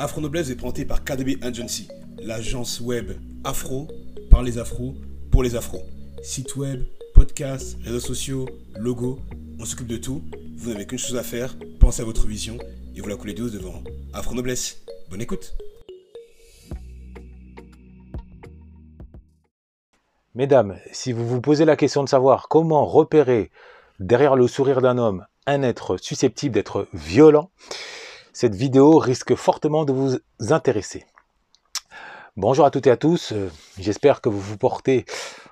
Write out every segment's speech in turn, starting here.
Afro Noblesse est présenté par KDB Agency, l'agence web afro par les afros pour les afros. Site web, podcast, réseaux sociaux, logo, on s'occupe de tout. Vous n'avez qu'une chose à faire, pensez à votre vision et vous la coulez douce devant Afro Noblesse. Bonne écoute. Mesdames, si vous vous posez la question de savoir comment repérer derrière le sourire d'un homme un être susceptible d'être violent, cette vidéo risque fortement de vous intéresser. Bonjour à toutes et à tous, euh, j'espère que vous vous portez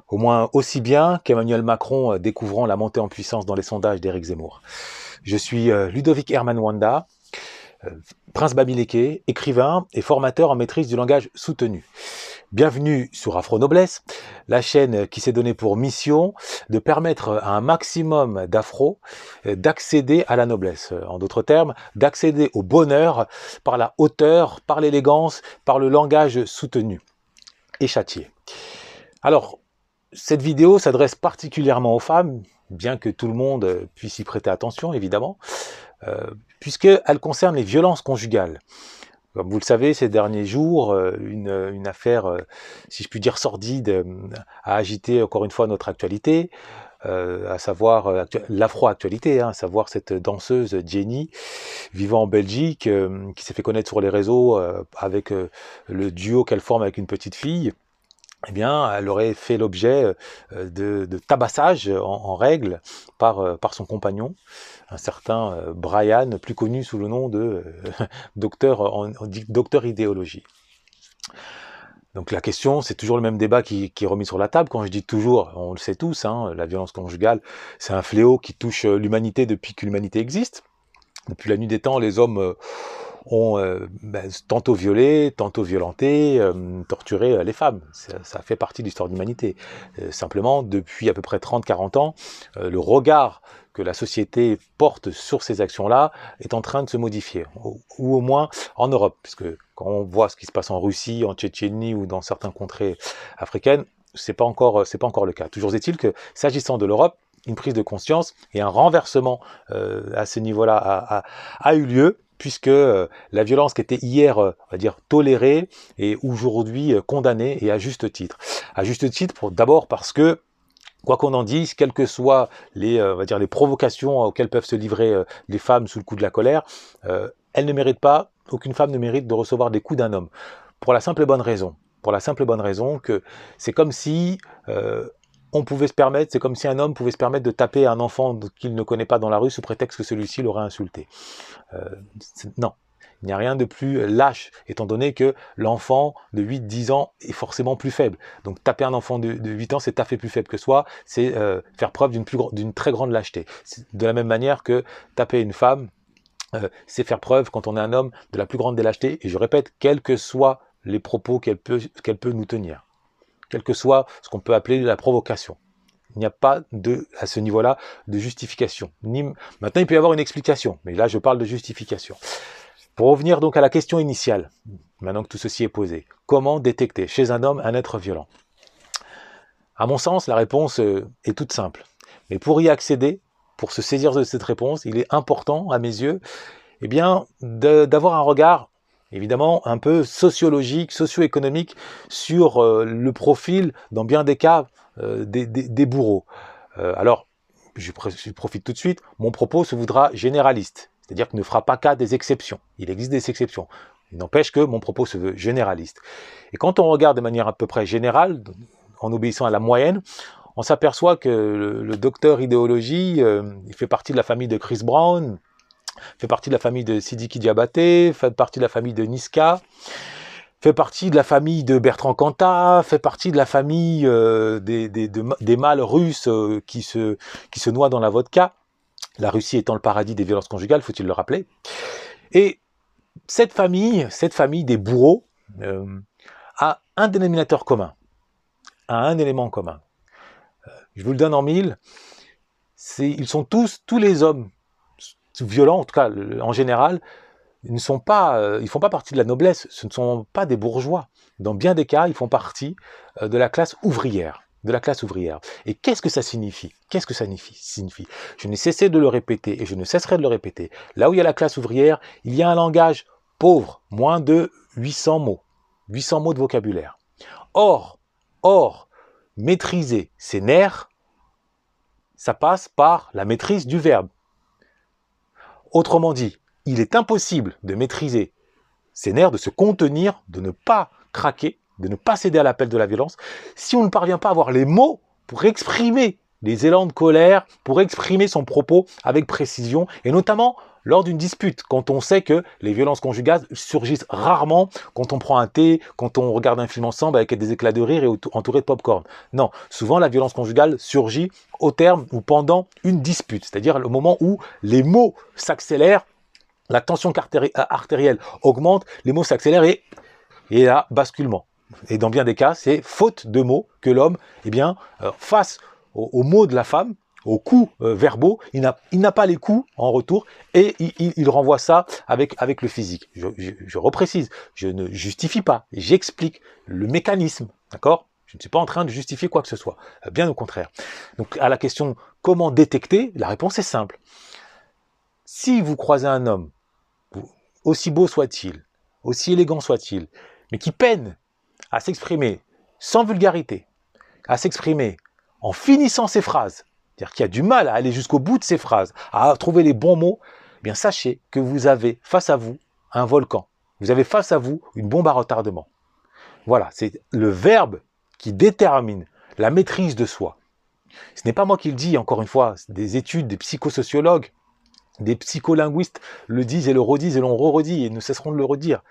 au moins aussi bien qu'Emmanuel Macron euh, découvrant la montée en puissance dans les sondages d'Éric Zemmour. Je suis euh, Ludovic Herman Wanda, prince Babileke, écrivain et formateur en maîtrise du langage soutenu. Bienvenue sur Afro Noblesse, la chaîne qui s'est donnée pour mission de permettre à un maximum d'afro euh, d'accéder à la noblesse. En d'autres termes, d'accéder au bonheur par la hauteur, par l'élégance, par le langage soutenu et châtié. Alors, cette vidéo s'adresse particulièrement aux femmes, bien que tout le monde puisse y prêter attention, évidemment, euh, puisqu'elle concerne les violences conjugales. Comme vous le savez, ces derniers jours, euh, une, affaire, euh, si je puis dire, sordide, euh, a agité encore une fois notre actualité, à savoir l'afro-actualité, hein, à savoir cette danseuse Jenny, vivant en Belgique, qui s'est fait connaître sur les réseaux avec le duo qu'elle forme avec une petite fille eh bien, elle aurait fait l'objet euh, de, tabassage en, règle par, euh, par, son compagnon, un certain euh, Brian, plus connu sous le nom de docteur, docteur idéologie. Donc la question, c'est toujours le même débat qui, est remis sur la table. Quand je dis toujours, on le sait tous, hein, la violence conjugale, c'est un fléau qui touche l'humanité depuis que l'humanité existe. Depuis la nuit des temps, les hommes ont euh, ben, tantôt violé, tantôt violenté, euh, torturé euh, les femmes. Ça, fait partie de l'histoire de l'humanité. simplement, depuis à peu près 30-40 ans, le regard que la société porte sur ces actions-là est en train de se modifier, ou, au moins en Europe, puisque quand on voit ce qui se passe en Russie, en Tchétchénie ou dans certaines contrées africaines, c'est pas encore c'est pas encore le cas. Toujours est-il que s'agissant de l'Europe, une prise de conscience et un renversement à ce niveau-là a, a, eu lieu puisque euh, la violence qui était hier, euh, on dire, tolérée est aujourd'hui euh, condamnée et à juste titre. À juste titre, d'abord parce que quoi qu'on en dise, quelles que soient les provocations auxquelles peuvent se livrer les femmes sous le coup de la colère, elles ne méritent pas, aucune femme ne mérite de recevoir des coups d'un homme. Pour la simple et bonne raison. Pour la simple et bonne raison que c'est comme si on pouvait se permettre, c'est comme si un homme pouvait se permettre de taper un enfant qu'il ne connaît pas dans la rue sous prétexte que celui-ci l'aurait insulté. Euh, non, il n'y a rien de plus lâche, étant donné que l'enfant de 8-10 ans est forcément plus faible. Donc taper un enfant de, 8 ans, c'est taper plus faible que soi, c'est euh, faire preuve d'une très grande lâcheté. De la même manière que taper une femme, euh, c'est faire preuve, quand on est un homme, de la plus grande des lâchetés, et je répète, quels que soient les propos qu'elle peut, nous tenir quel que soit ce qu'on peut appeler la provocation. Il n'y a pas de, à ce niveau-là de justification. Maintenant, il peut y avoir une explication, mais là, je parle de justification. Pour revenir donc à la question initiale, maintenant que tout ceci est posé, comment détecter chez un homme un être violent? À mon sens, la réponse euh, est toute simple. Mais pour y accéder, pour se saisir de cette réponse, il est important, à mes yeux, eh bien, d'avoir un regard évidemment un peu sociologique, socio-économique sur euh, le profil, dans bien des cas, euh, des, bourreaux. Euh, alors, je, profite tout de suite, mon propos se voudra généraliste, c'est-à-dire qu'il ne fera pas cas des exceptions. Il existe des exceptions. Il n'empêche que mon propos se veut généraliste. Et quand on regarde de manière à peu près générale, en obéissant à la moyenne, on s'aperçoit que le, docteur idéologie, il fait partie de la famille de Chris Brown, fait partie de la famille de Sidiki Diabaté, fait partie de la famille de Niska, fait partie de la famille de Bertrand Cantat, fait partie de la famille euh, des, des, mâles russes euh, qui, se, qui se noient dans la vodka, la Russie étant le paradis des violences conjugales, faut-il le rappeler. Et cette famille, cette famille des bourreaux, euh, a un dénominateur commun, a un élément commun. je vous le donne en mille, ils sont tous, tous les hommes violents, en tout cas en général, ne euh, ils font pas partie de la noblesse. Ce ne sont pas des bourgeois. Dans bien des cas, ils font partie euh, de la classe ouvrière de la classe ouvrière. Et qu'est-ce que ça signifie? Qu'est-ce que ça signifie? Je n'ai cessé de le répéter et je ne cesserai de le répéter. Là où il y a la classe ouvrière, il y a un langage pauvre, moins de 800 mots, 800 mots de vocabulaire. Or, or, maîtriser ses nerfs, ça passe par la maîtrise du verbe. Autrement dit, il est impossible de maîtriser ses nerfs, de se contenir, de ne pas craquer, de ne pas céder à l'appel de la violence, si on ne parvient pas à avoir les mots pour exprimer les élans de colère, pour exprimer son propos avec précision, et notamment lors d'une dispute, quand on sait que les violences conjugales surgissent rarement quand on prend un thé, quand on regarde un film ensemble avec des éclats de rire et entouré de pop-corn. Non, souvent la violence conjugale surgit au terme ou pendant une dispute, c'est-à-dire le moment où les mots s'accélèrent, la tension artérielle augmente, les mots s'accélèrent et il y a basculement. Et dans bien des cas, c'est faute de mots que l'homme, eh euh, face aux mots de la femme, aux coups euh, verbaux, il n'a pas les coups en retour et il, renvoie ça avec, le physique. Je, je, reprécise, je ne justifie pas, j'explique le mécanisme, d'accord? Je ne suis pas en train de justifier quoi que ce soit, euh, bien au contraire. Donc à la question comment détecter, la réponse est simple. Si vous croisez un homme, aussi beau soit-il, aussi élégant soit-il, mais qui peine à s'exprimer sans vulgarité, à s'exprimer en finissant ses phrases, c'est-à-dire qu'il a du mal à aller jusqu'au bout de ses phrases, à trouver les bons mots, eh bien sachez que vous avez face à vous un volcan. Vous avez face à vous une bombe à retardement. Voilà, c'est le verbe qui détermine la maîtrise de soi. Ce n'est pas moi qui le dis, encore une fois, des études des psychosociologues, des psycholinguistes le disent et le redisent et l'ont re-redit et ne cesseront de le redire.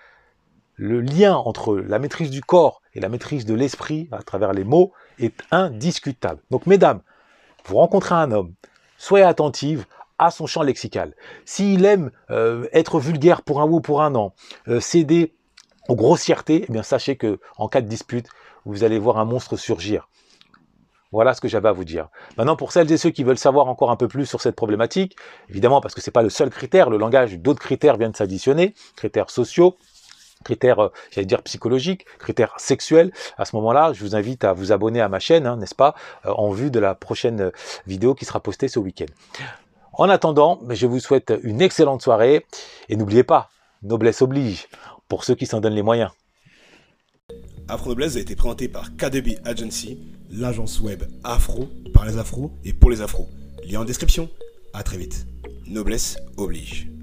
Le lien entre la maîtrise du corps et la maîtrise de l'esprit à travers les mots est indiscutable. Donc mesdames, vous rencontrez un homme, soyez attentive à son champ lexical. S'il aime euh, être vulgaire pour un ou pour un an, euh, céder aux grossièretés, eh bien sachez que en cas de dispute, vous allez voir un monstre surgir. Voilà ce que j'avais à vous dire. Maintenant, pour celles et ceux qui veulent savoir encore un peu plus sur cette problématique, évidemment parce que ce n'est pas le seul critère, le langage, d'autres critères viennent s'additionner, critères sociaux, critères, euh, j'allais dire psychologiques, critères sexuels, à ce moment-là, je vous invite à vous abonner à ma chaîne, hein, n'est-ce pas, euh, en vue de la prochaine euh, vidéo qui sera postée ce week-end. En attendant, je vous souhaite une excellente soirée et n'oubliez pas, noblesse oblige, pour ceux qui s'en donnent les moyens. Afro Noblesse a été présenté par KDB Agency, l'agence web afro par les afros et pour les afros. Lien en description. À très vite. Noblesse oblige.